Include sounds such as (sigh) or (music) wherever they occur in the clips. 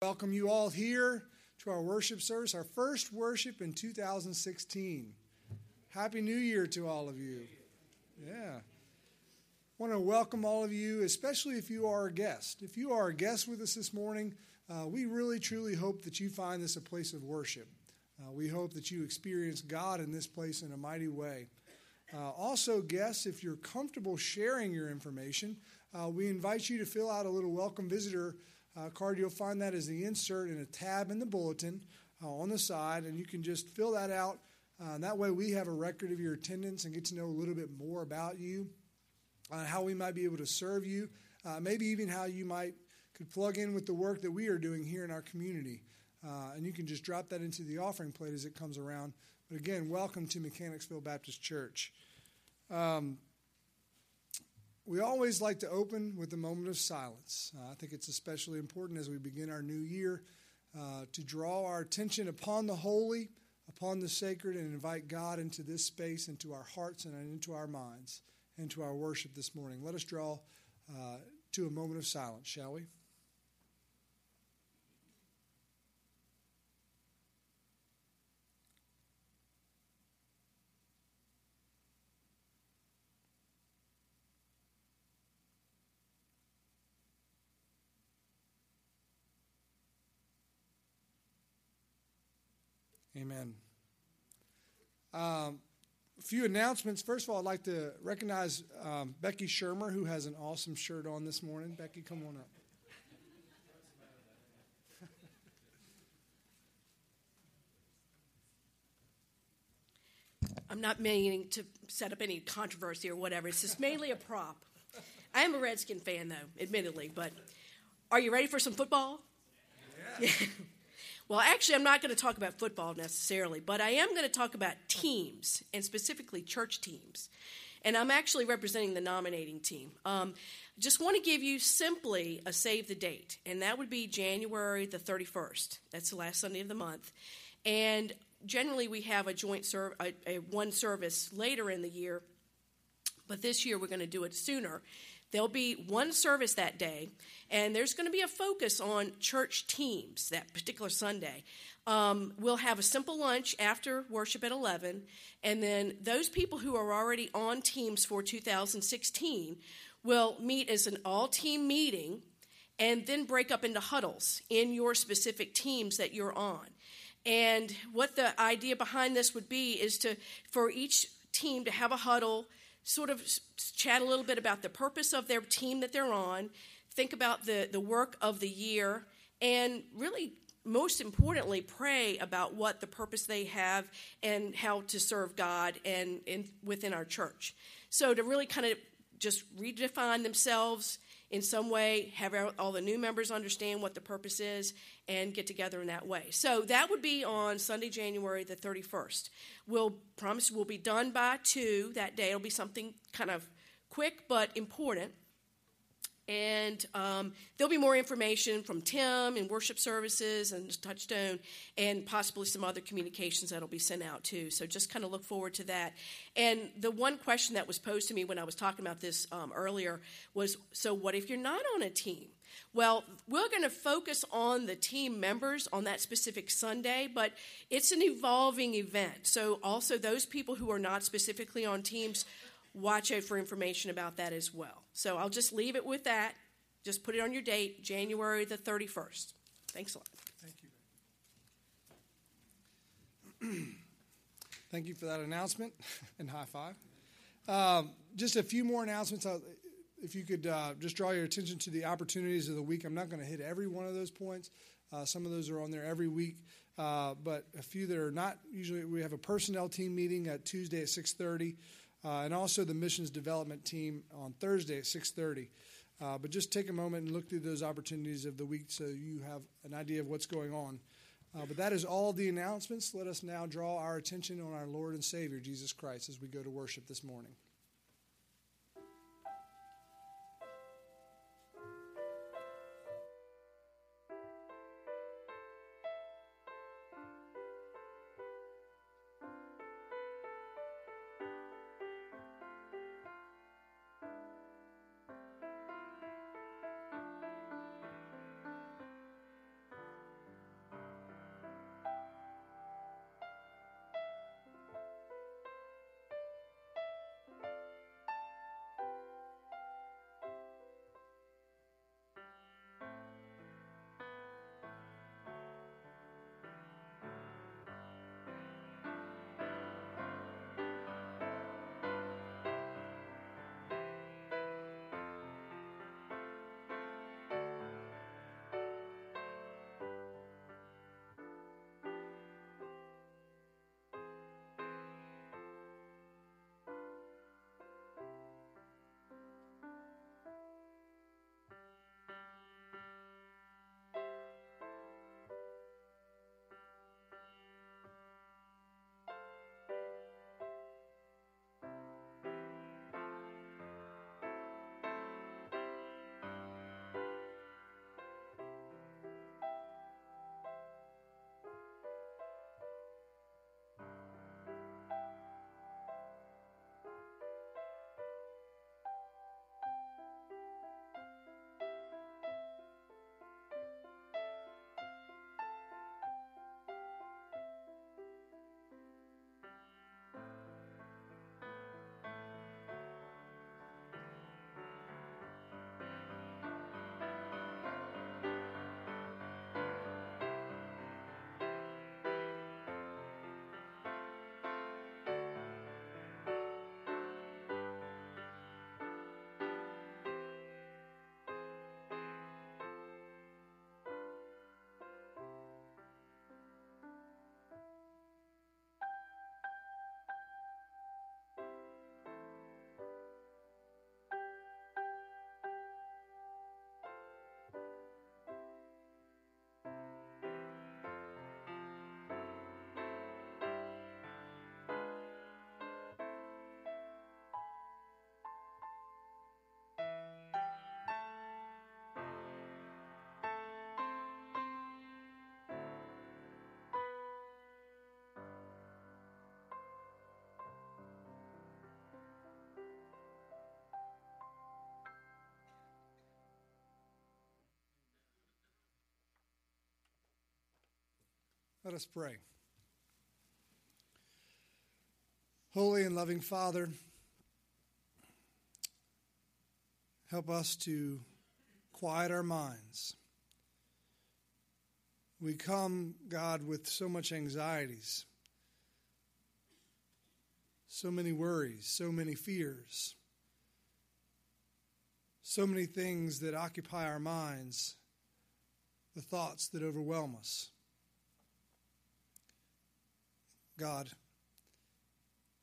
Welcome you all here to our worship service, our first worship in 2016. Happy New Year to all of you. Yeah. I want to welcome all of you, especially if you are a guest. If you are a guest with us this morning, uh, we really truly hope that you find this a place of worship. Uh, we hope that you experience God in this place in a mighty way. Uh, also, guests, if you're comfortable sharing your information, uh, we invite you to fill out a little welcome visitor card. You'll find that as the insert in a tab in the bulletin uh, on the side, and you can just fill that out. Uh, that way, we have a record of your attendance and get to know a little bit more about you, uh, how we might be able to serve you, uh, maybe even how you might could plug in with the work that we are doing here in our community. Uh, and you can just drop that into the offering plate as it comes around. But again, welcome to Mechanicsville Baptist Church. Um, we always like to open with a moment of silence. Uh, I think it's especially important as we begin our new year uh, to draw our attention upon the holy, upon the sacred, and invite God into this space, into our hearts, and into our minds, into our worship this morning. Let us draw uh, to a moment of silence, shall we? Amen. Um, a few announcements. First of all, I'd like to recognize um, Becky Shermer, who has an awesome shirt on this morning. Becky, come on up. I'm not meaning to set up any controversy or whatever. It's just mainly a prop. I am a Redskin fan, though, admittedly. But are you ready for some football? Yeah. (laughs) Well, actually, I'm not going to talk about football necessarily, but I am going to talk about teams, and specifically church teams. And I'm actually representing the nominating team. Um, just want to give you simply a save the date, and that would be January the 31st. That's the last Sunday of the month. And generally, we have a joint serve, a, a one service later in the year, but this year we're going to do it sooner. There'll be one service that day, and there's going to be a focus on church teams that particular Sunday. Um, we'll have a simple lunch after worship at 11, and then those people who are already on teams for 2016 will meet as an all team meeting and then break up into huddles in your specific teams that you're on. And what the idea behind this would be is to for each team to have a huddle sort of chat a little bit about the purpose of their team that they're on, think about the, the work of the year, and really, most importantly, pray about what the purpose they have and how to serve God and, and within our church. So, to really kind of just redefine themselves in some way, have all the new members understand what the purpose is, and get together in that way. So that would be on Sunday, January the 31st. We'll promise we'll be done by 2 that day. It'll be something kind of quick but important. And um, there'll be more information from Tim and worship services and Touchstone, and possibly some other communications that'll be sent out too. So just kind of look forward to that. And the one question that was posed to me when I was talking about this um, earlier was so, what if you're not on a team? Well, we're going to focus on the team members on that specific Sunday, but it's an evolving event. So, also, those people who are not specifically on teams watch out for information about that as well. So I'll just leave it with that. Just put it on your date, January the 31st. Thanks a lot. Thank you. Thank you for that announcement (laughs) and high five. Um, just a few more announcements. If you could uh, just draw your attention to the opportunities of the week. I'm not going to hit every one of those points. Uh, some of those are on there every week, uh, but a few that are not. Usually, we have a personnel team meeting at Tuesday at 6:30 uh, and also the missions development team on Thursday at 6:30. Uh, but just take a moment and look through those opportunities of the week so you have an idea of what's going on. Uh, but that is all the announcements. Let us now draw our attention on our Lord and Savior Jesus Christ as we go to worship this morning. Let us pray. Holy and loving Father, help us to quiet our minds. We come, God, with so much anxieties, so many worries, so many fears, so many things that occupy our minds, the thoughts that overwhelm us. God,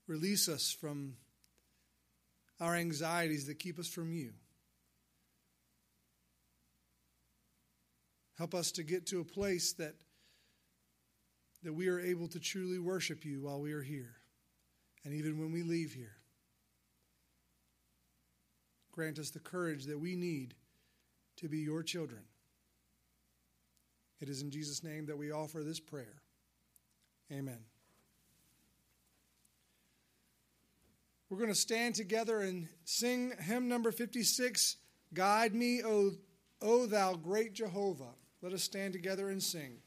release us from our anxieties that keep us from you. Help us to get to a place that, that we are able to truly worship you while we are here, and even when we leave here. Grant us the courage that we need to be your children. It is in Jesus' name that we offer this prayer. Amen. We're going to stand together and sing hymn number 56 Guide Me, O, o Thou Great Jehovah. Let us stand together and sing.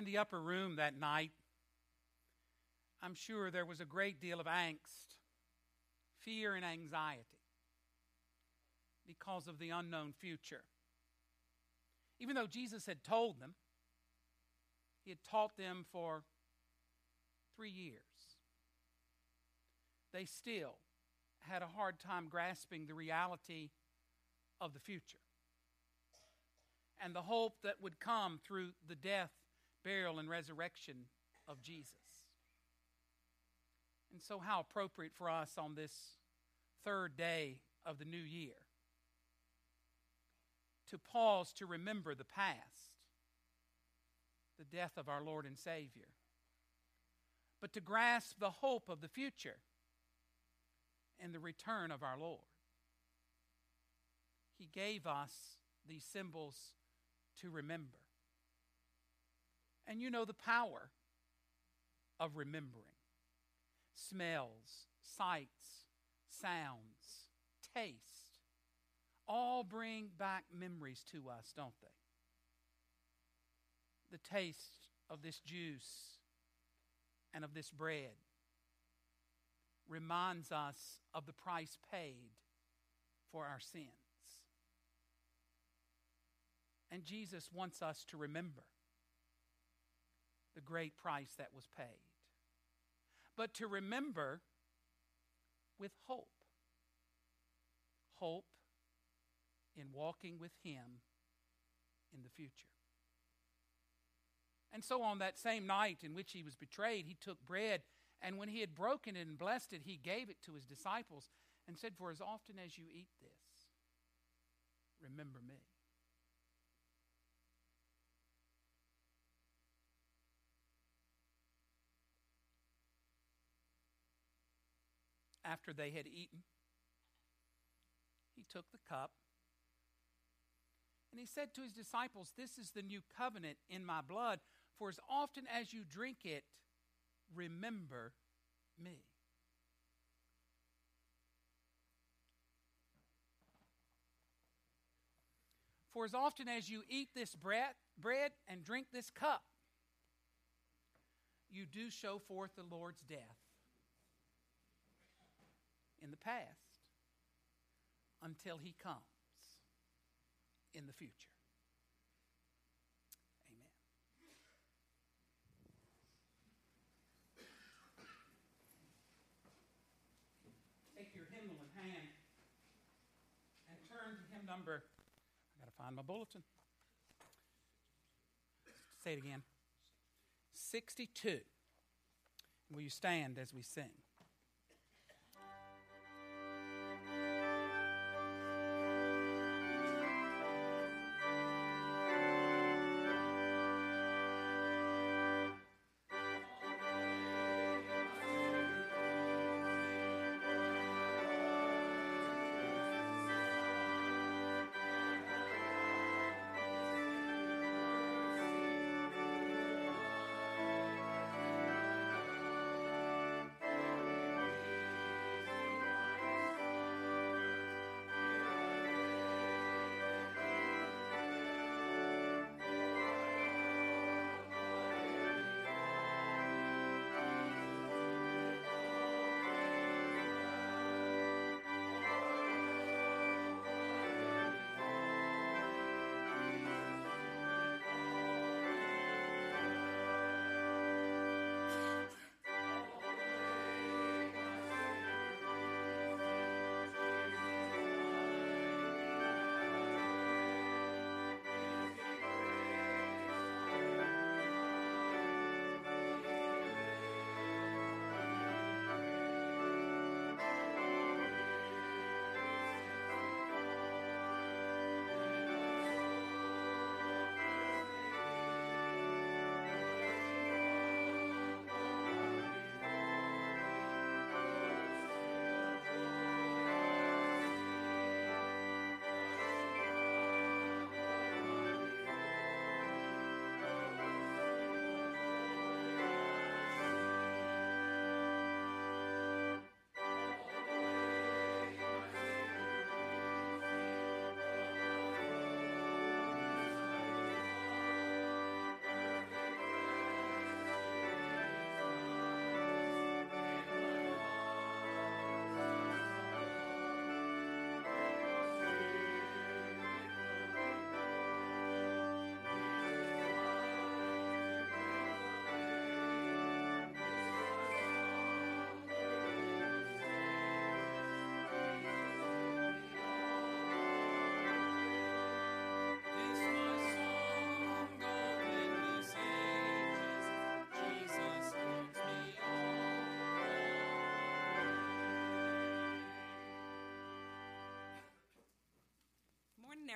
In the upper room that night, I'm sure there was a great deal of angst, fear, and anxiety because of the unknown future. Even though Jesus had told them, He had taught them for three years, they still had a hard time grasping the reality of the future and the hope that would come through the death burial, and resurrection of Jesus. And so, how appropriate for us on this third day of the new year to pause to remember the past, the death of our Lord and Savior, but to grasp the hope of the future and the return of our Lord. He gave us these symbols to remember. And you know the power of remembering smells, sights, sounds, taste, all bring back memories to us, don't they? The taste of this juice and of this bread reminds us of the price paid for our sins. And Jesus wants us to remember the great price that was paid. But to remember with hope. Hope in walking with Him in the future. And so on that same night in which he was betrayed, he took bread, and when he had broken it and blessed it, he gave it to his disciples and said, For as often as you eat this, remember me. After they had eaten, he took the cup and he said to his disciples, This is the new covenant in my blood, for as often as you drink it, remember me. For as often as you eat this bread, bread and drink this cup, you do show forth the Lord's death in the past until he comes in the future. Amen. Take your hymnal in hand and turn to hymn number. I got to find my bulletin. Say it again. 62. Will you stand as we sing?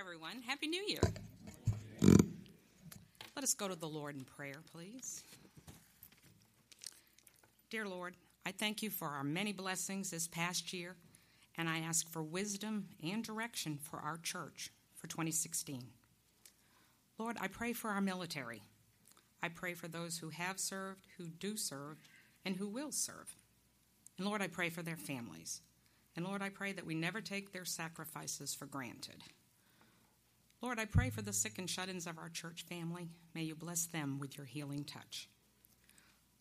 Everyone. Happy New Year. Let us go to the Lord in prayer, please. Dear Lord, I thank you for our many blessings this past year, and I ask for wisdom and direction for our church for 2016. Lord, I pray for our military. I pray for those who have served, who do serve, and who will serve. And Lord, I pray for their families. And Lord, I pray that we never take their sacrifices for granted. Lord, I pray for the sick and shut ins of our church family. May you bless them with your healing touch.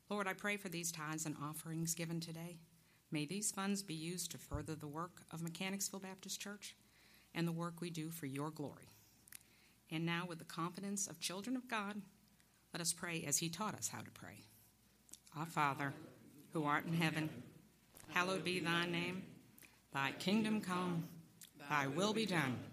Lord, I pray for these tithes and offerings given today. May these funds be used to further the work of Mechanicsville Baptist Church and the work we do for your glory. And now, with the confidence of children of God, let us pray as He taught us how to pray. Our Father, who art in heaven, hallowed be thy name. Thy kingdom come, thy will be done, on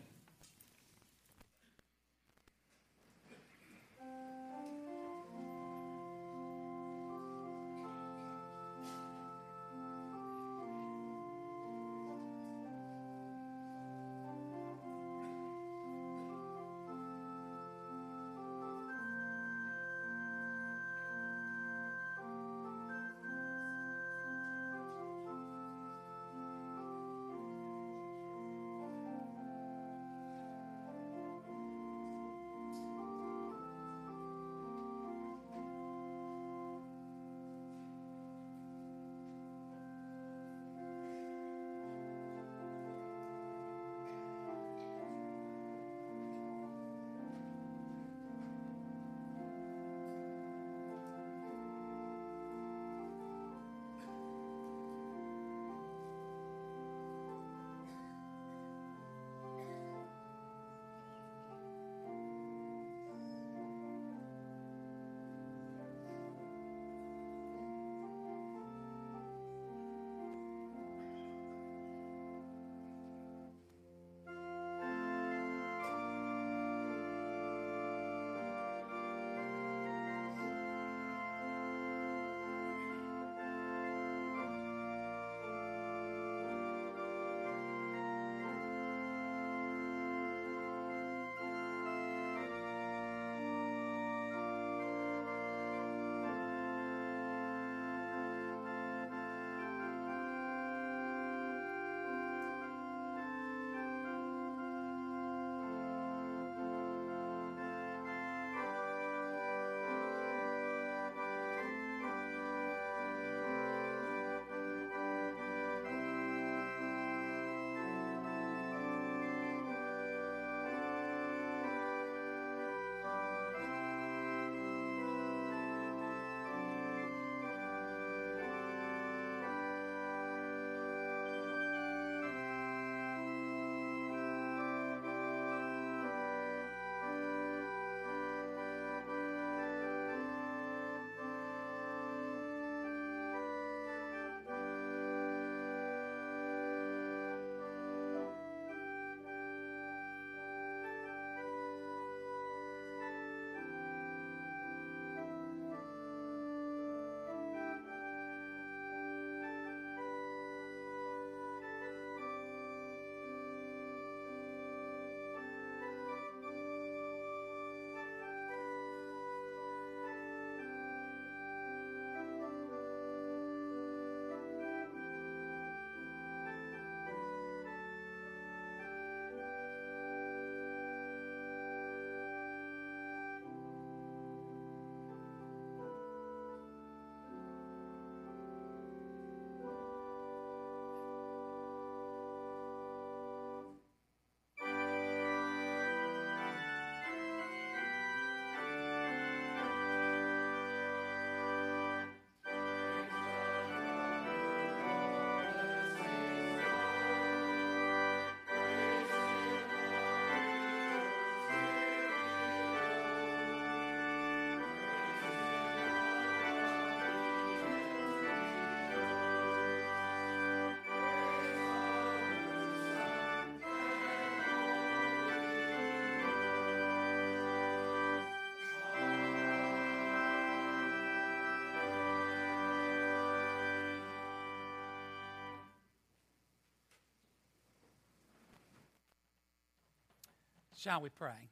Shall we pray?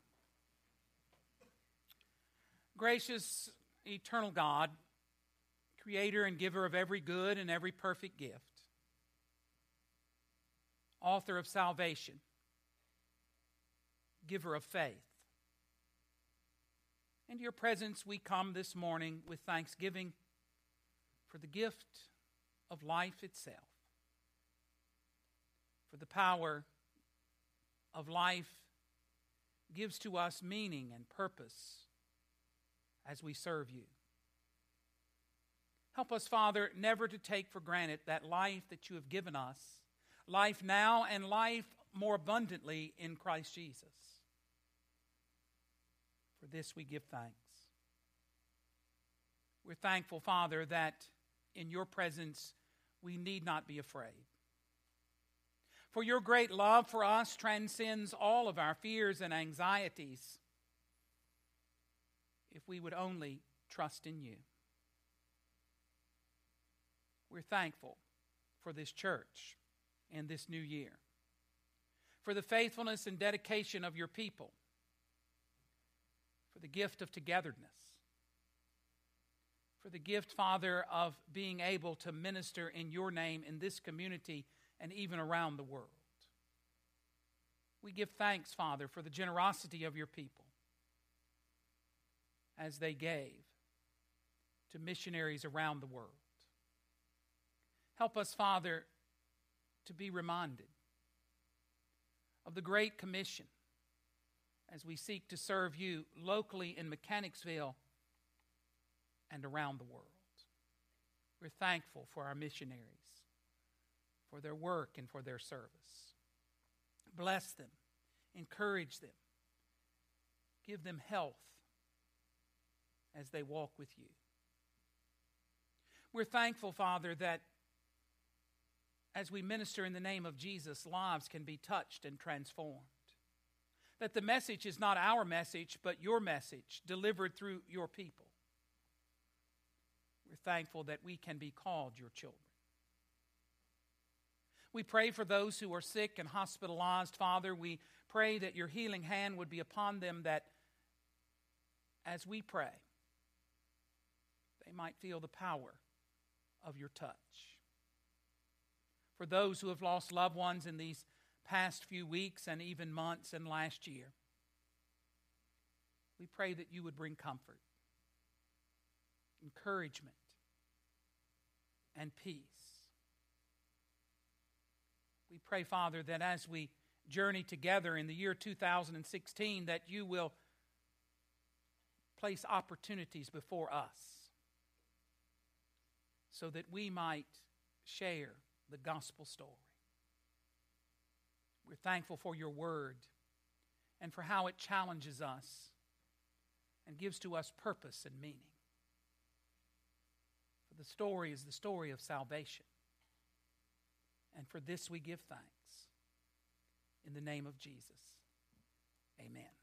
Gracious, eternal God, creator and giver of every good and every perfect gift, author of salvation, giver of faith. Into your presence we come this morning with thanksgiving for the gift of life itself, for the power of life gives to us meaning and purpose as we serve you. Help us, Father, never to take for granted that life that you have given us, life now and life more abundantly in Christ Jesus. For this we give thanks. We're thankful, Father, that in your presence we need not be afraid. For your great love for us transcends all of our fears and anxieties if we would only trust in you. We're thankful for this church and this new year, for the faithfulness and dedication of your people, for the gift of togetherness, for the gift, Father, of being able to minister in your name in this community and even around the world. We give thanks, Father, for the generosity of your people as they gave to missionaries around the world. Help us, Father, to be reminded of the Great Commission as we seek to serve you locally in Mechanicsville and around the world. We're thankful for our missionaries, for their work, and for their service. Bless them, encourage them, give them health as they walk with you. We're thankful, Father, that as we minister in the name of Jesus, lives can be touched and transformed. That the message is not our message, but your message delivered through your people. We're thankful that we can be called your children. We pray for those who are sick and hospitalized, Father. We pray that your healing hand would be upon them, that as we pray, they might feel the power of your touch. For those who have lost loved ones in these past few weeks and even months and last year, we pray that you would bring comfort, encouragement, and peace. We pray, Father, that as we journey together in the year 2016, that you will place opportunities before us so that we might share the gospel story. We're thankful for your word and for how it challenges us and gives to us purpose and meaning. For the story is the story of salvation. And for this we give thanks. In the name of Jesus, amen.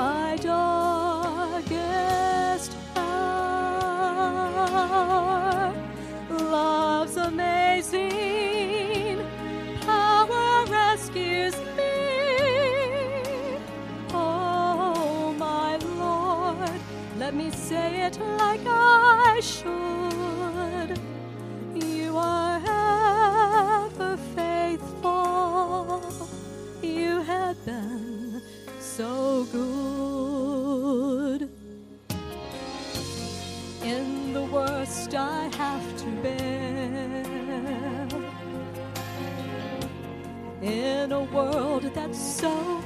My darkest hour. Love's amazing power rescues me. Oh, my Lord, let me say it like I should. World that's so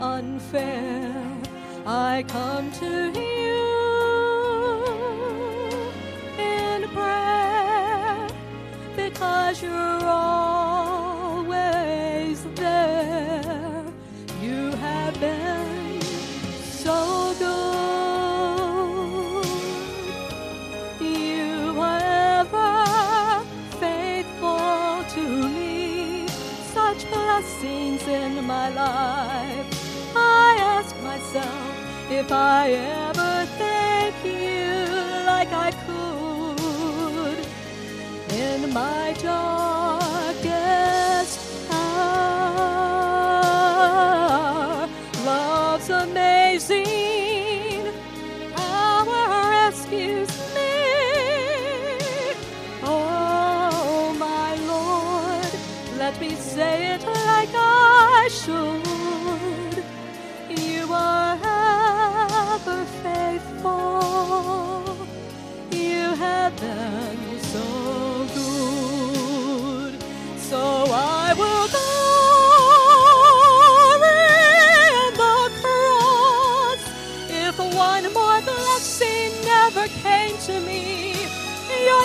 unfair, I come to you if I ever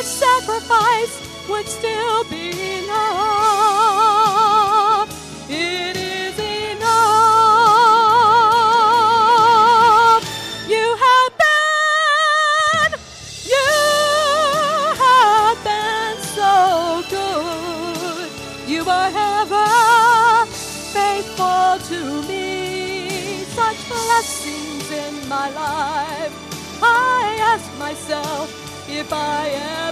sacrifice would still be if I ever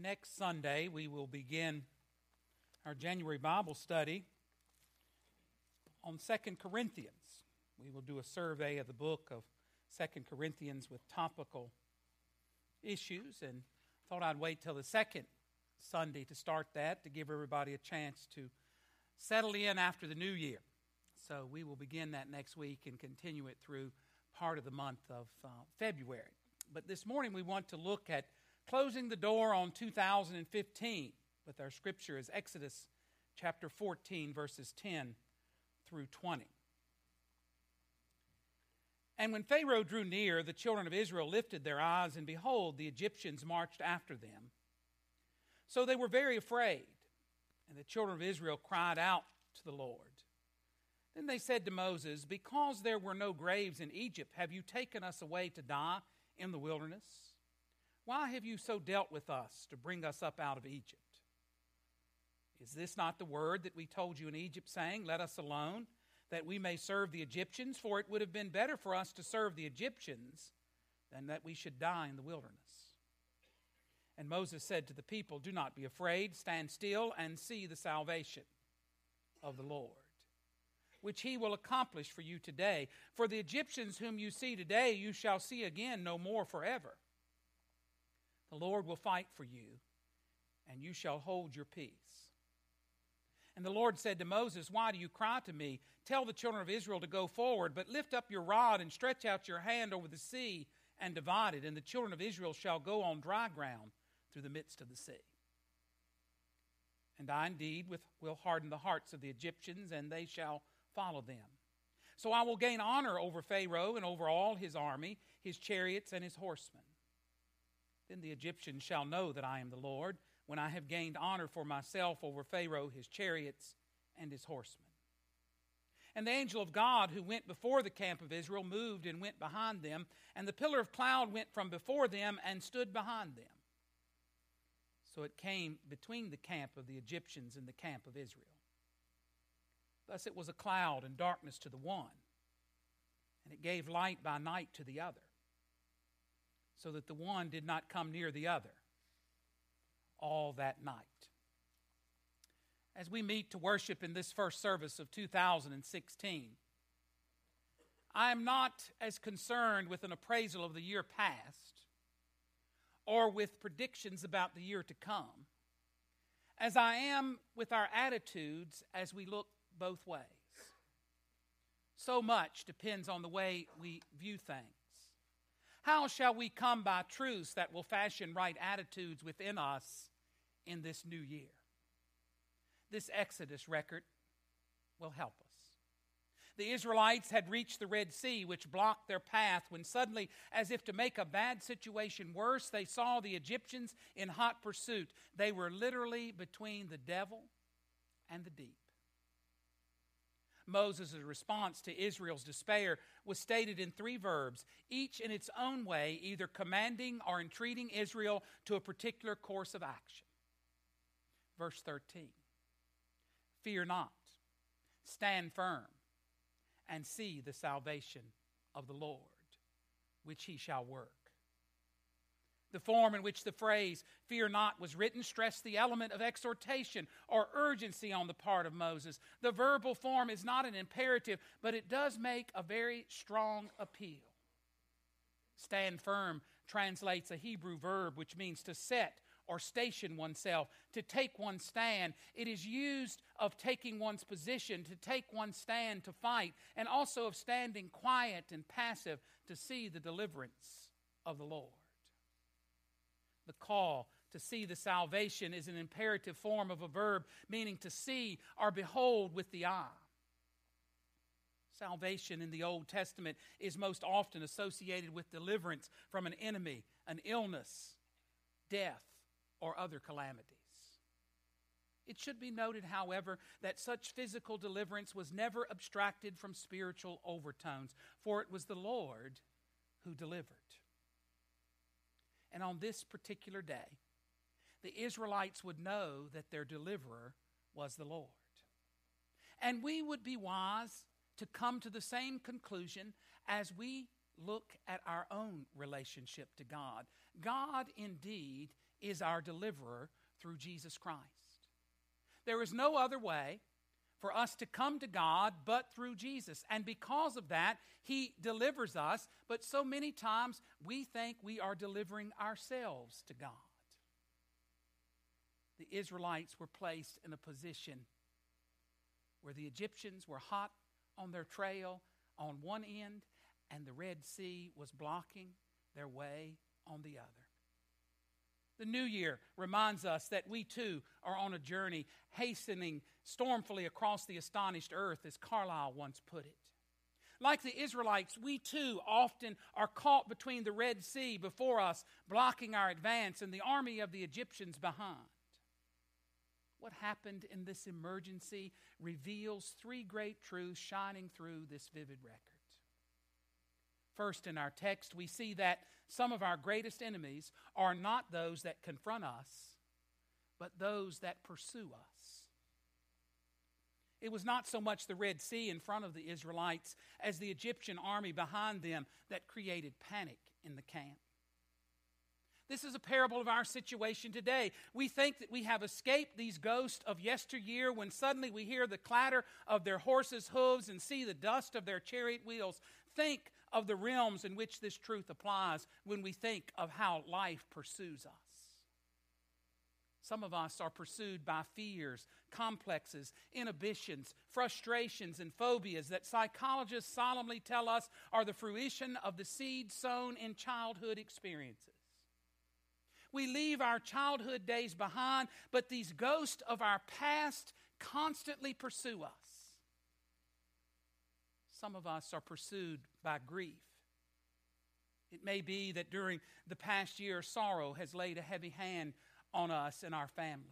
Next Sunday, we will begin our January Bible study on Second Corinthians. We will do a survey of the book of Second Corinthians with topical issues, and thought I'd wait till the second Sunday to start that to give everybody a chance to settle in after the new year. So we will begin that next week and continue it through part of the month of uh, February. But this morning we want to look at closing the door on 2015 with our scripture is Exodus chapter 14 verses 10 through 20. And when Pharaoh drew near, the children of Israel lifted their eyes, and behold, the Egyptians marched after them. So they were very afraid, and the children of Israel cried out to the Lord. Then they said to Moses, Because there were no graves in Egypt, have you taken us away to die in the wilderness? Why have you so dealt with us to bring us up out of Egypt? Is this not the word that we told you in Egypt, saying, Let us alone, that we may serve the Egyptians? For it would have been better for us to serve the Egyptians than that we should die in the wilderness. And Moses said to the people, Do not be afraid, stand still and see the salvation of the Lord, which he will accomplish for you today. For the Egyptians whom you see today, you shall see again no more forever. The Lord will fight for you, and you shall hold your peace. And the Lord said to Moses, Why do you cry to me? Tell the children of Israel to go forward, but lift up your rod and stretch out your hand over the sea and divide it, and the children of Israel shall go on dry ground through the midst of the sea. And I indeed will harden the hearts of the Egyptians, and they shall follow them. So I will gain honor over Pharaoh and over all his army, his chariots, and his horsemen. Then the Egyptians shall know that I am the Lord when I have gained honor for myself over Pharaoh, his chariots, and his horsemen. And the angel of God who went before the camp of Israel moved and went behind them, and the pillar of cloud went from before them and stood behind them. So it came between the camp of the Egyptians and the camp of Israel. Thus it was a cloud and darkness to the one, and it gave light by night to the other, so that the one did not come near the other all that night. As we meet to worship in this first service of 2016, I am not as concerned with an appraisal of the year past or with predictions about the year to come as I am with our attitudes as we look both ways. So much depends on the way we view things. How shall we come by truths that will fashion right attitudes within us in this new year. This Exodus record will help us. The Israelites had reached the Red Sea, which blocked their path, when suddenly, as if to make a bad situation worse, they saw the Egyptians in hot pursuit. They were literally between the devil and the deep. Moses' response to Israel's despair was stated in three verbs, each in its own way, either commanding or entreating Israel to a particular course of action. Verse 13 Fear not, stand firm, and see the salvation of the Lord, which he shall work. The form in which the phrase fear not was written stressed the element of exhortation or urgency on the part of Moses. The verbal form is not an imperative, but it does make a very strong appeal. Stand firm translates a Hebrew verb which means to set or station oneself, to take one's stand. It is used of taking one's position, to take one's stand to fight, and also of standing quiet and passive to see the deliverance of the Lord. The call to see the salvation is an imperative form of a verb meaning to see or behold with the eye. Salvation in the Old Testament is most often associated with deliverance from an enemy, an illness, death, or other calamities. It should be noted, however, that such physical deliverance was never abstracted from spiritual overtones, for it was the Lord who delivered. And on this particular day, the Israelites would know that their deliverer was the Lord. And we would be wise to come to the same conclusion as we look at our own relationship to God. God indeed is our deliverer through Jesus Christ. There is no other way for us to come to God but through Jesus. And because of that, He delivers us, but so many times we think we are delivering ourselves to God. The Israelites were placed in a position where the Egyptians were hot on their trail on one end, and the Red Sea was blocking their way on the other. The new year reminds us that we too are on a journey, hastening stormfully across the astonished earth, as Carlyle once put it. Like the Israelites, we too often are caught between the Red Sea before us, blocking our advance, and the army of the Egyptians behind. What happened in this emergency reveals three great truths shining through this vivid record. First, in our text, we see that some of our greatest enemies are not those that confront us, but those that pursue us. It was not so much the Red Sea in front of the Israelites as the Egyptian army behind them that created panic in the camp. This is a parable of our situation today. We think that we have escaped these ghosts of yesteryear when suddenly we hear the clatter of their horses' hooves and see the dust of their chariot wheels. Think of the realms in which this truth applies when we think of how life pursues us. Some of us are pursued by fears, complexes, inhibitions, frustrations, and phobias that psychologists solemnly tell us are the fruition of the seed sown in childhood experiences. We leave our childhood days behind, but these ghosts of our past constantly pursue us. Some of us are pursued by grief. It may be that during the past year, sorrow has laid a heavy hand on us and our families.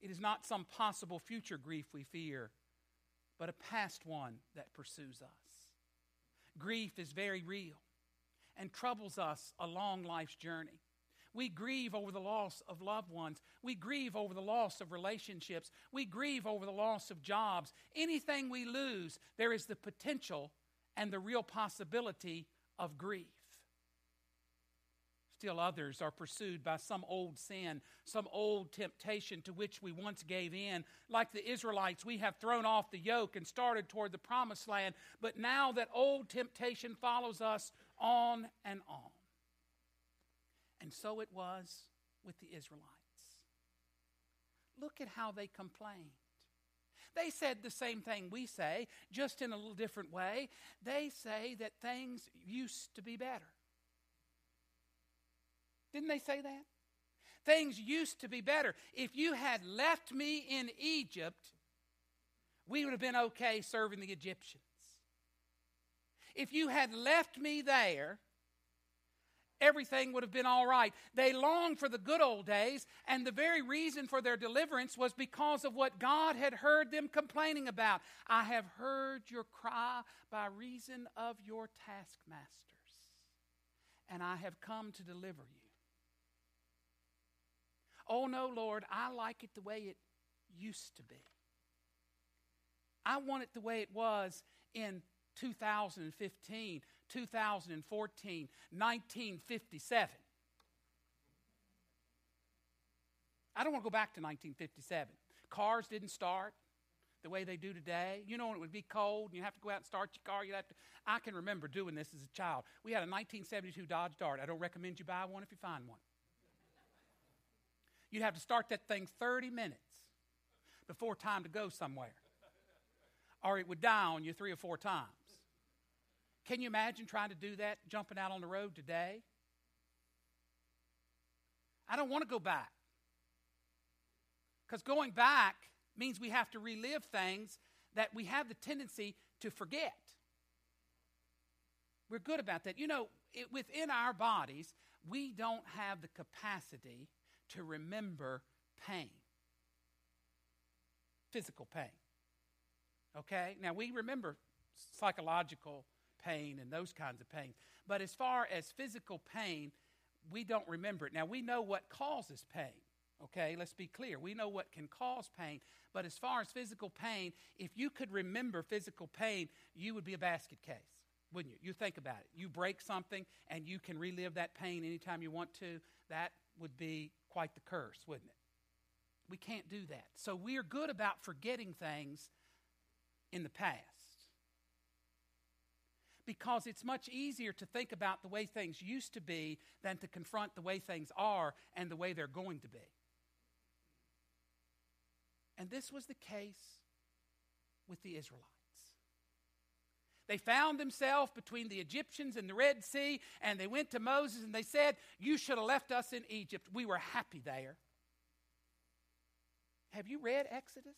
It is not some possible future grief we fear, but a past one that pursues us. Grief is very real and troubles us along life's journey. We grieve over the loss of loved ones. We grieve over the loss of relationships. We grieve over the loss of jobs. Anything we lose, there is the potential and the real possibility of grief. Still, others are pursued by some old sin, some old temptation to which we once gave in. Like the Israelites, we have thrown off the yoke and started toward the promised land, but now that old temptation follows us on and on. And so it was with the Israelites. Look at how they complained. They said the same thing we say, just in a little different way. They say that things used to be better. Didn't they say that? Things used to be better. If you had left me in Egypt, we would have been okay serving the Egyptians. If you had left me there, everything would have been all right. They longed for the good old days, and the very reason for their deliverance was because of what God had heard them complaining about. I have heard your cry by reason of your taskmasters, and I have come to deliver you. Oh, no, Lord, I like it the way it used to be. I want it the way it was in 2015, 2014, 1957. I don't want to go back to 1957. Cars didn't start the way they do today. You know, when it would be cold and you have to go out and start your car, you have to. I can remember doing this as a child. We had a 1972 Dodge Dart. I don't recommend you buy one if you find one. You'd have to start that thing 30 minutes before time to go somewhere, or it would die on you three or four times. Can you imagine trying to do that, jumping out on the road today? I don't want to go back. Because going back means we have to relive things that we have the tendency to forget. We're good about that. You know, it, within our bodies, we don't have the capacity to remember pain, physical pain. Okay? Now, we remember psychological pain and those kinds of pain. But as far as physical pain, we don't remember it. Now, we know what causes pain. Okay, let's be clear. We know what can cause pain. But as far as physical pain, if you could remember physical pain, you would be a basket case, wouldn't you? You think about it. You break something and you can relive that pain anytime you want to. That would be quite the curse, wouldn't it? We can't do that. So we are good about forgetting things in the past because it's much easier to think about the way things used to be than to confront the way things are and the way they're going to be. And this was the case with the Israelites. They found themselves between the Egyptians and the Red Sea, and they went to Moses and they said, You should have left us in Egypt. We were happy there. Have you read Exodus?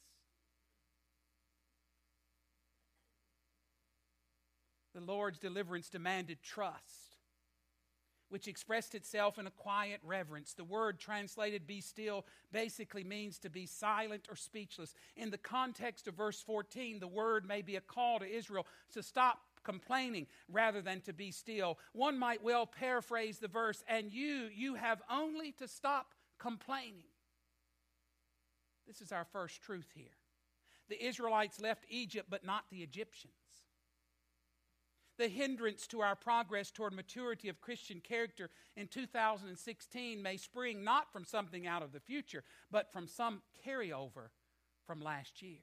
The Lord's deliverance demanded trust. which expressed itself in a quiet reverence. The word translated be still basically means to be silent or speechless. In the context of verse 14, the word may be a call to Israel to stop complaining rather than to be still. One might well paraphrase the verse, and you, you have only to stop complaining. This is our first truth here. The Israelites left Egypt, but not the Egyptians the hindrance to our progress toward maturity of Christian character in 2016 may spring not from something out of the future, but from some carryover from last year.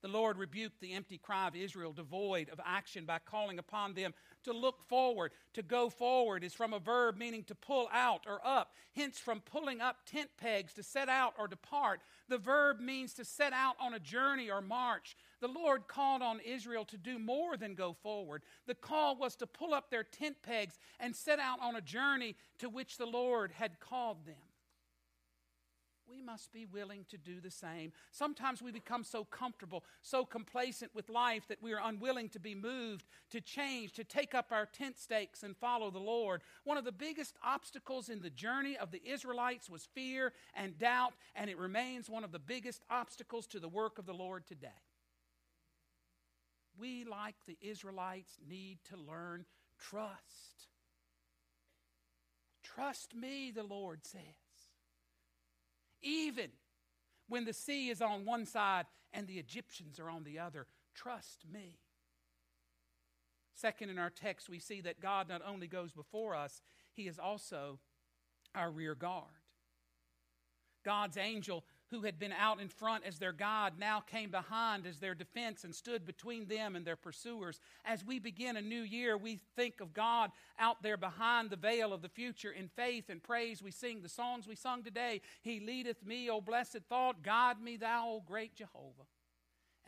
The Lord rebuked the empty cry of Israel, devoid of action, by calling upon them to look forward. To go forward is from a verb meaning to pull out or up. Hence, from pulling up tent pegs to set out or depart, the verb means to set out on a journey or march. The Lord called on Israel to do more than go forward. The call was to pull up their tent pegs and set out on a journey to which the Lord had called them we must be willing to do the same. Sometimes we become so comfortable, so complacent with life that we are unwilling to be moved, to change, to take up our tent stakes and follow the Lord. One of the biggest obstacles in the journey of the Israelites was fear and doubt, and it remains one of the biggest obstacles to the work of the Lord today. We, like the Israelites, need to learn trust. Trust me, the Lord says even when the sea is on one side and the Egyptians are on the other. Trust me. Second, in our text, we see that God not only goes before us, He is also our rear guard. God's angel who had been out in front as their God now came behind as their defense and stood between them and their pursuers. As we begin a new year, we think of God out there behind the veil of the future in faith and praise. We sing the songs we sung today He leadeth me, O blessed thought, guide me, thou, O great Jehovah,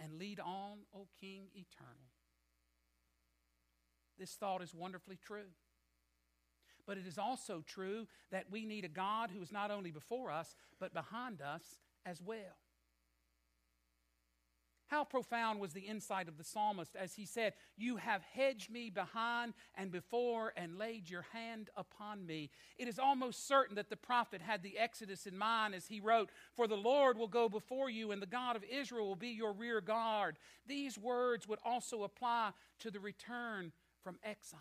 and lead on, O King eternal. This thought is wonderfully true. But it is also true that we need a God who is not only before us, but behind us as well. How profound was the insight of the psalmist as he said, You have hedged me behind and before and laid your hand upon me. It is almost certain that the prophet had the Exodus in mind as he wrote, For the Lord will go before you, and the God of Israel will be your rear guard. These words would also apply to the return from exile.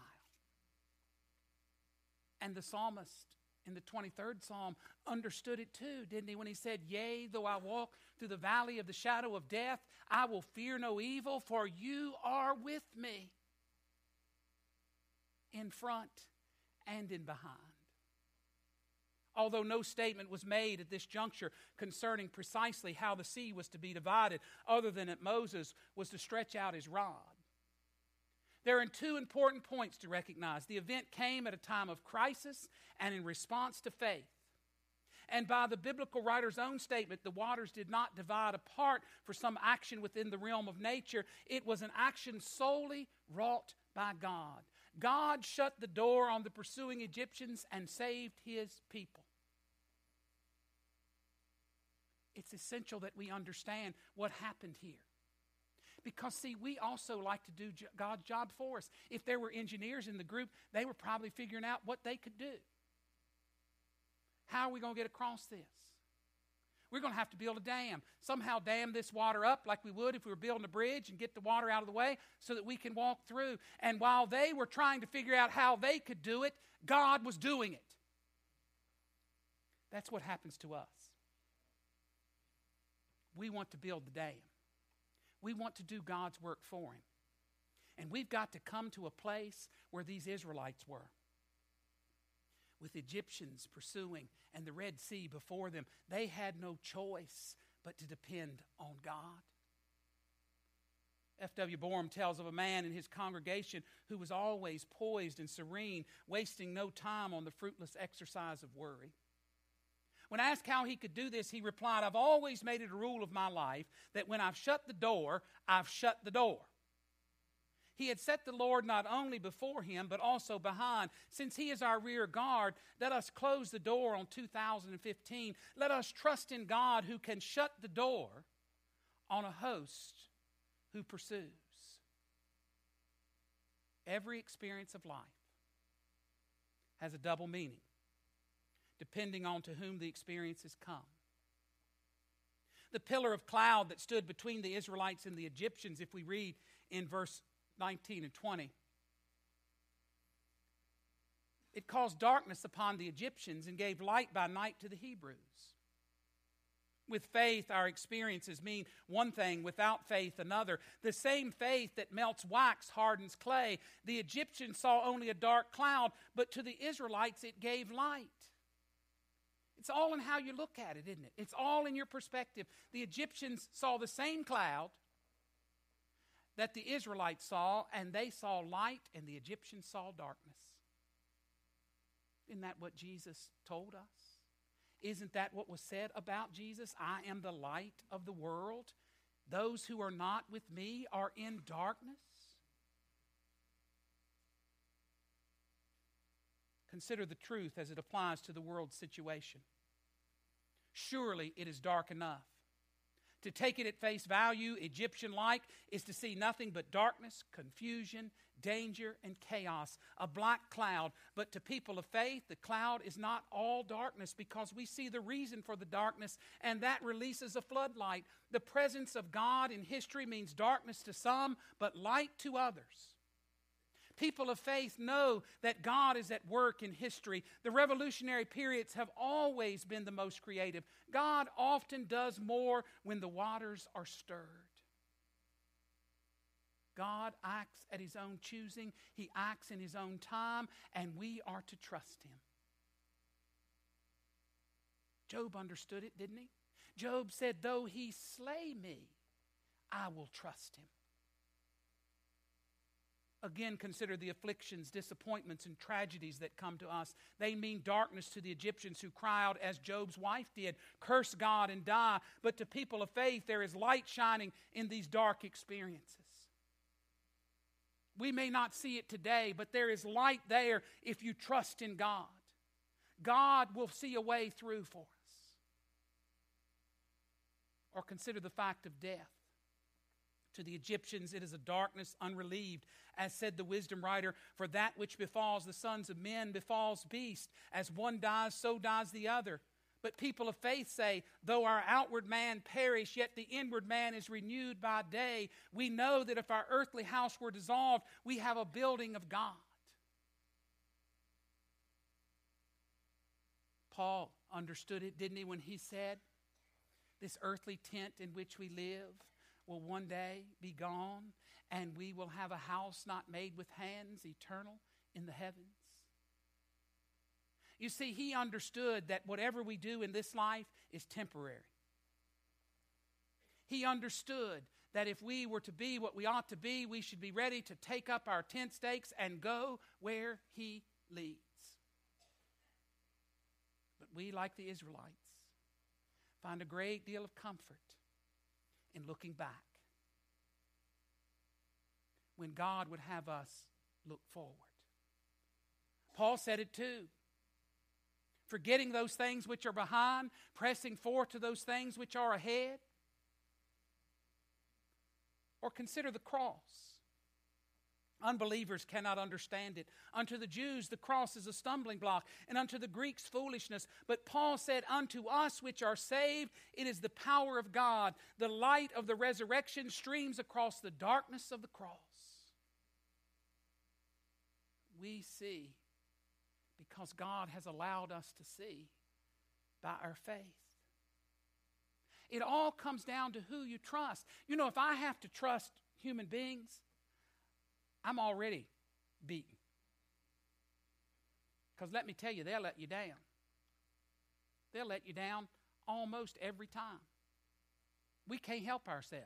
And the psalmist in the 23rd Psalm understood it too, didn't he? When he said, Yea, though I walk through the valley of the shadow of death, I will fear no evil, for you are with me in front and in behind. Although no statement was made at this juncture concerning precisely how the sea was to be divided, other than that Moses was to stretch out his rod. There are two important points to recognize. The event came at a time of crisis and in response to faith. And by the biblical writer's own statement, the waters did not divide apart for some action within the realm of nature. It was an action solely wrought by God. God shut the door on the pursuing Egyptians and saved his people. It's essential that we understand what happened here. Because, see, we also like to do God's job for us. If there were engineers in the group, they were probably figuring out what they could do. How are we going to get across this? We're going to have to build a dam. Somehow dam this water up like we would if we were building a bridge and get the water out of the way so that we can walk through. And while they were trying to figure out how they could do it, God was doing it. That's what happens to us. We want to build the dam. We want to do God's work for Him. And we've got to come to a place where these Israelites were. With Egyptians pursuing and the Red Sea before them, they had no choice but to depend on God. F.W. Boreham tells of a man in his congregation who was always poised and serene, wasting no time on the fruitless exercise of worry. When asked how he could do this, he replied, I've always made it a rule of my life that when I've shut the door, I've shut the door. He had set the Lord not only before him, but also behind. Since he is our rear guard, let us close the door on 2015. Let us trust in God who can shut the door on a host who pursues. Every experience of life has a double meaning, depending on to whom the experience has come. The pillar of cloud that stood between the Israelites and the Egyptians, if we read in verse 19 and 20, it caused darkness upon the Egyptians and gave light by night to the Hebrews. With faith, our experiences mean one thing, without faith, another. The same faith that melts wax hardens clay. The Egyptians saw only a dark cloud, but to the Israelites it gave light. It's all in how you look at it, isn't it? It's all in your perspective. The Egyptians saw the same cloud that the Israelites saw, and they saw light, and the Egyptians saw darkness. Isn't that what Jesus told us? Isn't that what was said about Jesus? I am the light of the world. Those who are not with me are in darkness. Consider the truth as it applies to the world's situation. Surely it is dark enough. To take it at face value, Egyptian like, is to see nothing but darkness, confusion, danger, and chaos, a black cloud. But to people of faith, the cloud is not all darkness because we see the reason for the darkness, and that releases a floodlight. The presence of God in history means darkness to some, but light to others. People of faith know that God is at work in history. The revolutionary periods have always been the most creative. God often does more when the waters are stirred. God acts at his own choosing, he acts in his own time, and we are to trust him. Job understood it, didn't he? Job said, Though he slay me, I will trust him. Again, consider the afflictions, disappointments, and tragedies that come to us. They mean darkness to the Egyptians who cry out, as Job's wife did, curse God and die. But to people of faith, there is light shining in these dark experiences. We may not see it today, but there is light there if you trust in God. God will see a way through for us. Or consider the fact of death. To the Egyptians, it is a darkness unrelieved. As said the wisdom writer, for that which befalls the sons of men befalls beasts. As one dies, so dies the other. But people of faith say, though our outward man perish, yet the inward man is renewed by day. We know that if our earthly house were dissolved, we have a building of God. Paul understood it, didn't he, when he said, This earthly tent in which we live will one day be gone, and we will have a house not made with hands, eternal in the heavens. You see, he understood that whatever we do in this life is temporary. He understood that if we were to be what we ought to be, we should be ready to take up our tent stakes and go where he leads. But we, like the Israelites, find a great deal of comfort in looking back when God would have us look forward. Paul said it too forgetting those things which are behind, pressing forth to those things which are ahead? Or consider the cross. Unbelievers cannot understand it. Unto the Jews, the cross is a stumbling block, and unto the Greeks, foolishness. But Paul said, Unto us which are saved, it is the power of God. The light of the resurrection streams across the darkness of the cross. We see because God has allowed us to see by our faith. It all comes down to who you trust. You know, if I have to trust human beings, I'm already beaten. Because let me tell you, they'll let you down. They'll let you down almost every time. We can't help ourselves.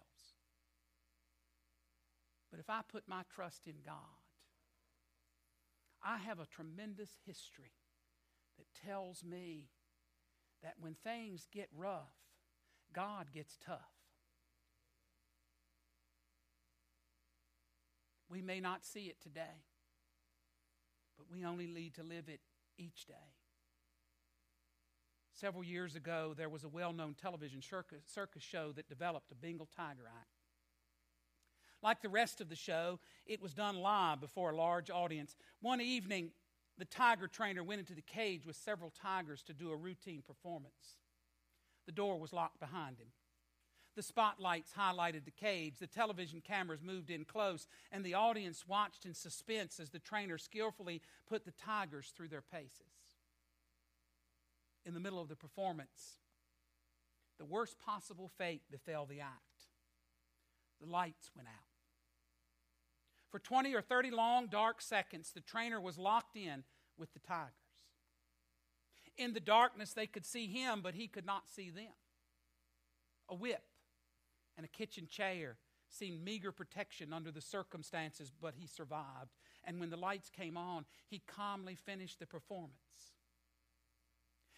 But if I put my trust in God, I have a tremendous history that tells me that when things get rough, God gets tough. We may not see it today, but we only need to live it each day. Several years ago, there was a well known television circus, show that developed a Bengal tiger act. Like the rest of the show, it was done live before a large audience. One evening, the tiger trainer went into the cage with several tigers to do a routine performance. The door was locked behind him. The spotlights highlighted the cage, the television cameras moved in close, and the audience watched in suspense as the trainer skillfully put the tigers through their paces. In the middle of the performance, the worst possible fate befell the act. The lights went out. For 20 or 30 long, dark seconds, the trainer was locked in with the tigers. In the darkness, they could see him, but he could not see them. A whip and a kitchen chair seemed meager protection under the circumstances, but he survived. And when the lights came on, he calmly finished the performance.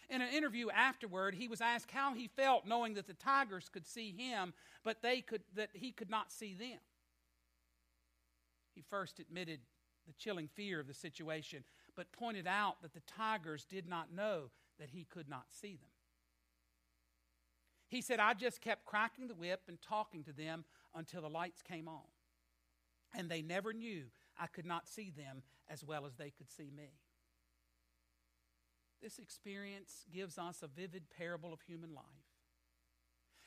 In an interview afterward, he was asked how he felt knowing that the tigers could see him, but they could, that he could not see them. He first admitted the chilling fear of the situation, but pointed out that the tigers did not know that he could not see them. He said, I just kept cracking the whip and talking to them until the lights came on. And they never knew I could not see them as well as they could see me. This experience gives us a vivid parable of human life.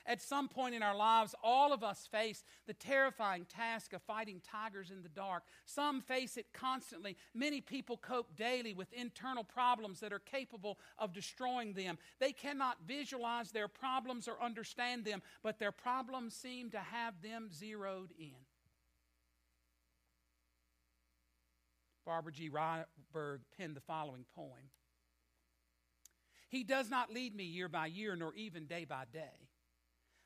At some point in our lives, all of us face the terrifying task of fighting tigers in the dark. Some face it constantly. Many people cope daily with internal problems that are capable of destroying them. They cannot visualize their problems or understand them, but their problems seem to have them zeroed in. Barbara G. Ryberg penned the following poem He does not lead me year by year, nor even day by day.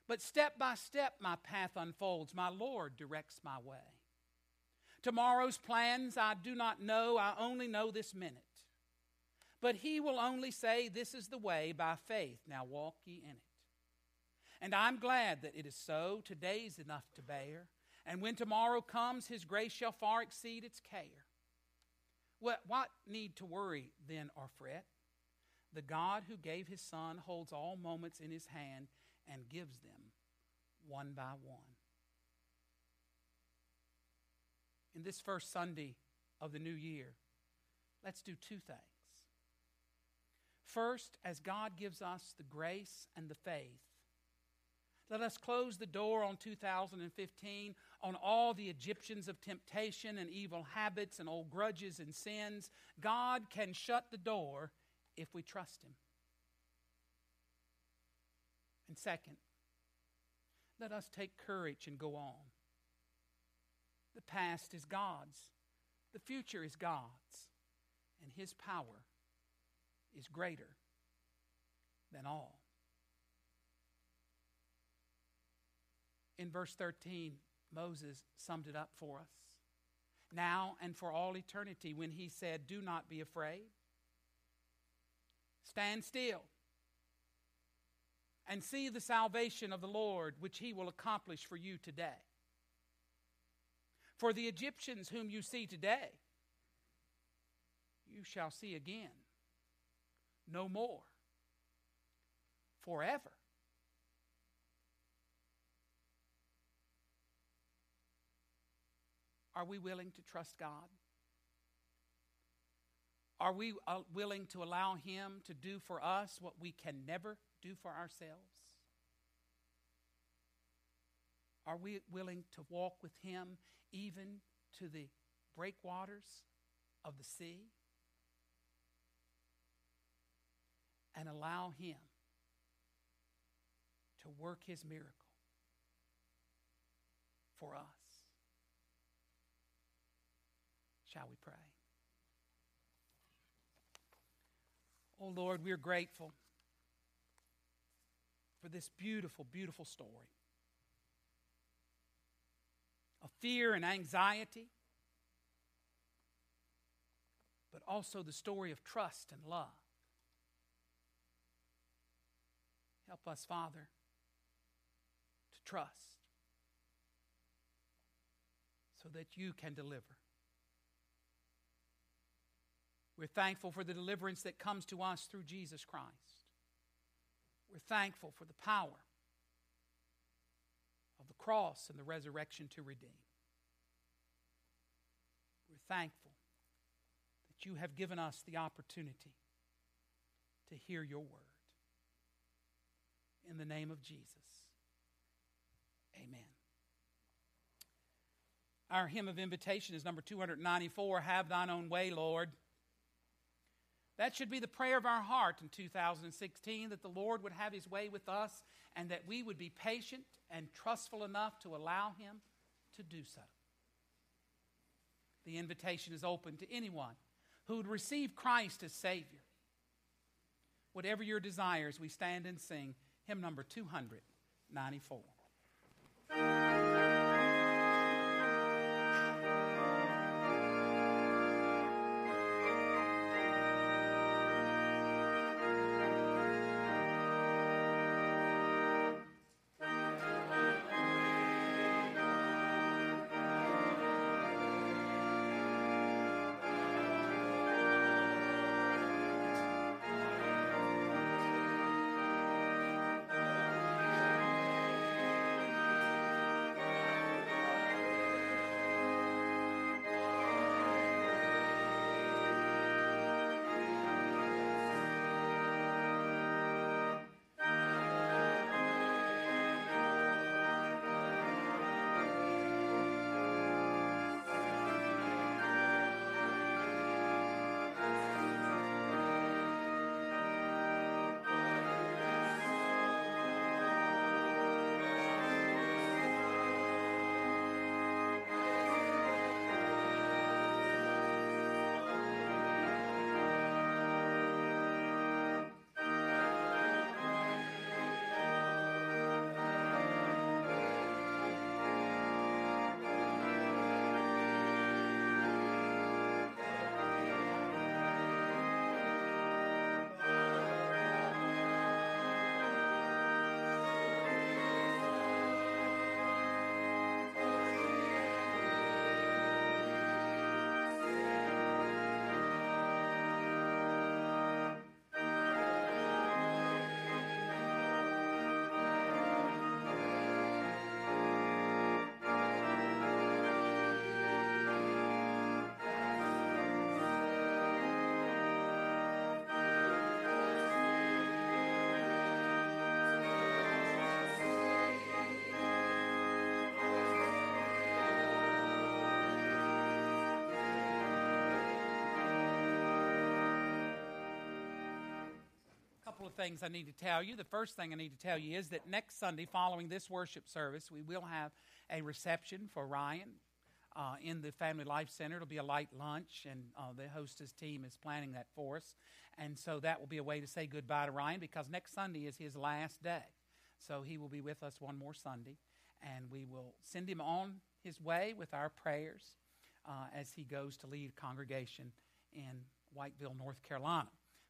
But step by step, my path unfolds. My Lord directs my way. Tomorrow's plans I do not know, I only know this minute. But He will only say, This is the way by faith. Now walk ye in it. And I'm glad that it is so. Today's enough to bear. And when tomorrow comes, His grace shall far exceed its care. What, what need to worry then or fret? The God who gave His Son holds all moments in His hand and gives them one by one. In this first Sunday of the new year, let's do two things. First, as God gives us the grace and the faith, let us close the door on 2015 on all the Egyptians of temptation and evil habits and old grudges and sins. God can shut the door if we trust Him. And second, let us take courage and go on. The past is God's, the future is God's, and His power is greater than all. In verse 13, Moses summed it up for us. Now and for all eternity, when he said, Do not be afraid, stand still and see the salvation of the Lord, which he will accomplish for you today. For the Egyptians whom you see today, you shall see again no more, forever. Are we willing to trust God? Are we uh, willing to allow Him to do for us what we can never do for ourselves? Are we willing to walk with Him even to the breakwaters of the sea? And allow Him to work His miracle for us. Shall we pray? Oh Lord, we're grateful for this beautiful, beautiful story of fear and anxiety, but also the story of trust and love. Help us, Father, to trust so that you can deliver. We're thankful for the deliverance that comes to us through Jesus Christ. We're thankful for the power of the cross and the resurrection to redeem. We're thankful that you have given us the opportunity to hear your word. In the name of Jesus, amen. Our hymn of invitation is number 294 Have Thine Own Way, Lord. That should be the prayer of our heart in 2016 that the Lord would have his way with us and that we would be patient and trustful enough to allow him to do so. The invitation is open to anyone who would receive Christ as Savior. Whatever your desires, we stand and sing hymn number 294. Couple of things I need to tell you. The first thing I need to tell you is that next Sunday, following this worship service, we will have a reception for Ryan uh, in the Family Life Center. It'll be a light lunch, and uh, the hostess team is planning that for us. And so that will be a way to say goodbye to Ryan because next Sunday is his last day. So he will be with us one more Sunday, and we will send him on his way with our prayers uh, as he goes to lead a congregation in Whiteville, North Carolina.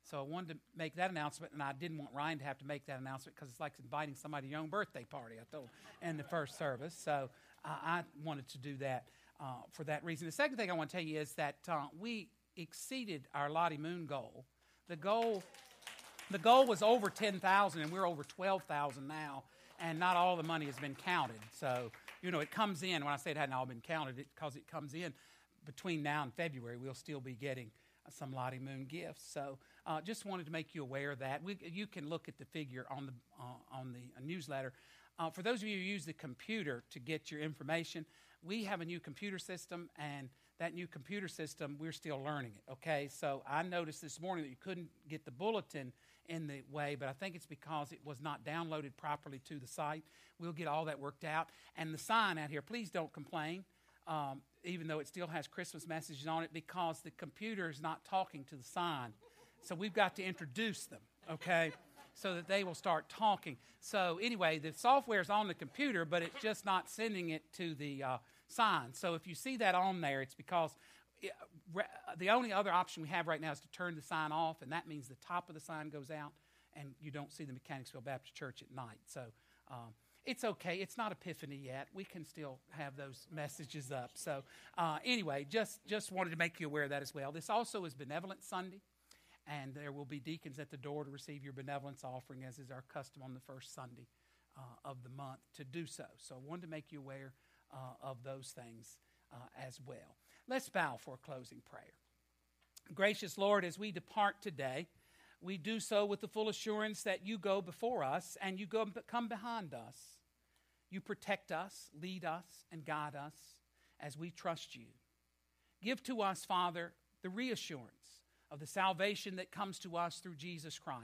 So I wanted to make that announcement, and I didn't want Ryan to have to make that announcement because it's like inviting somebody to your own birthday party, I told in the first service. So uh, I wanted to do that uh, for that reason. The second thing I want to tell you is that uh, we exceeded our Lottie Moon goal. The goal, the goal was over 10,000, and we're over 12,000 now, and not all the money has been counted. So, you know, it comes in, when I say it hadn't all been counted, because it, it comes in between now and February, we'll still be getting some Lottie Moon gifts. So uh, just wanted to make you aware of that. We, you can look at the figure on the, uh, on the newsletter. Uh, for those of you who use the computer to get your information, we have a new computer system, and that new computer system, we're still learning it, okay? So I noticed this morning that you couldn't get the bulletin in the way, but I think it's because it was not downloaded properly to the site. We'll get all that worked out. And the sign out here, please don't complain. Um, even though it still has Christmas messages on it, because the computer is not talking to the sign. So we've got to introduce them, okay, so that they will start talking. So anyway, the software is on the computer, but it's just not sending it to the uh, sign. So if you see that on there, it's because it, re, the only other option we have right now is to turn the sign off, and that means the top of the sign goes out, and you don't see the Mechanicsville Baptist Church at night. So. Um, it's okay. It's not Epiphany yet. We can still have those messages up. So, uh, anyway, just just wanted to make you aware of that as well. This also is Benevolent Sunday, and there will be deacons at the door to receive your benevolence offering, as is our custom on the first Sunday uh, of the month to do so. So, I wanted to make you aware uh, of those things uh, as well. Let's bow for a closing prayer. Gracious Lord, as we depart today, we do so with the full assurance that you go before us and you go, come behind us. You protect us, lead us, and guide us as we trust you. Give to us, Father, the reassurance of the salvation that comes to us through Jesus Christ.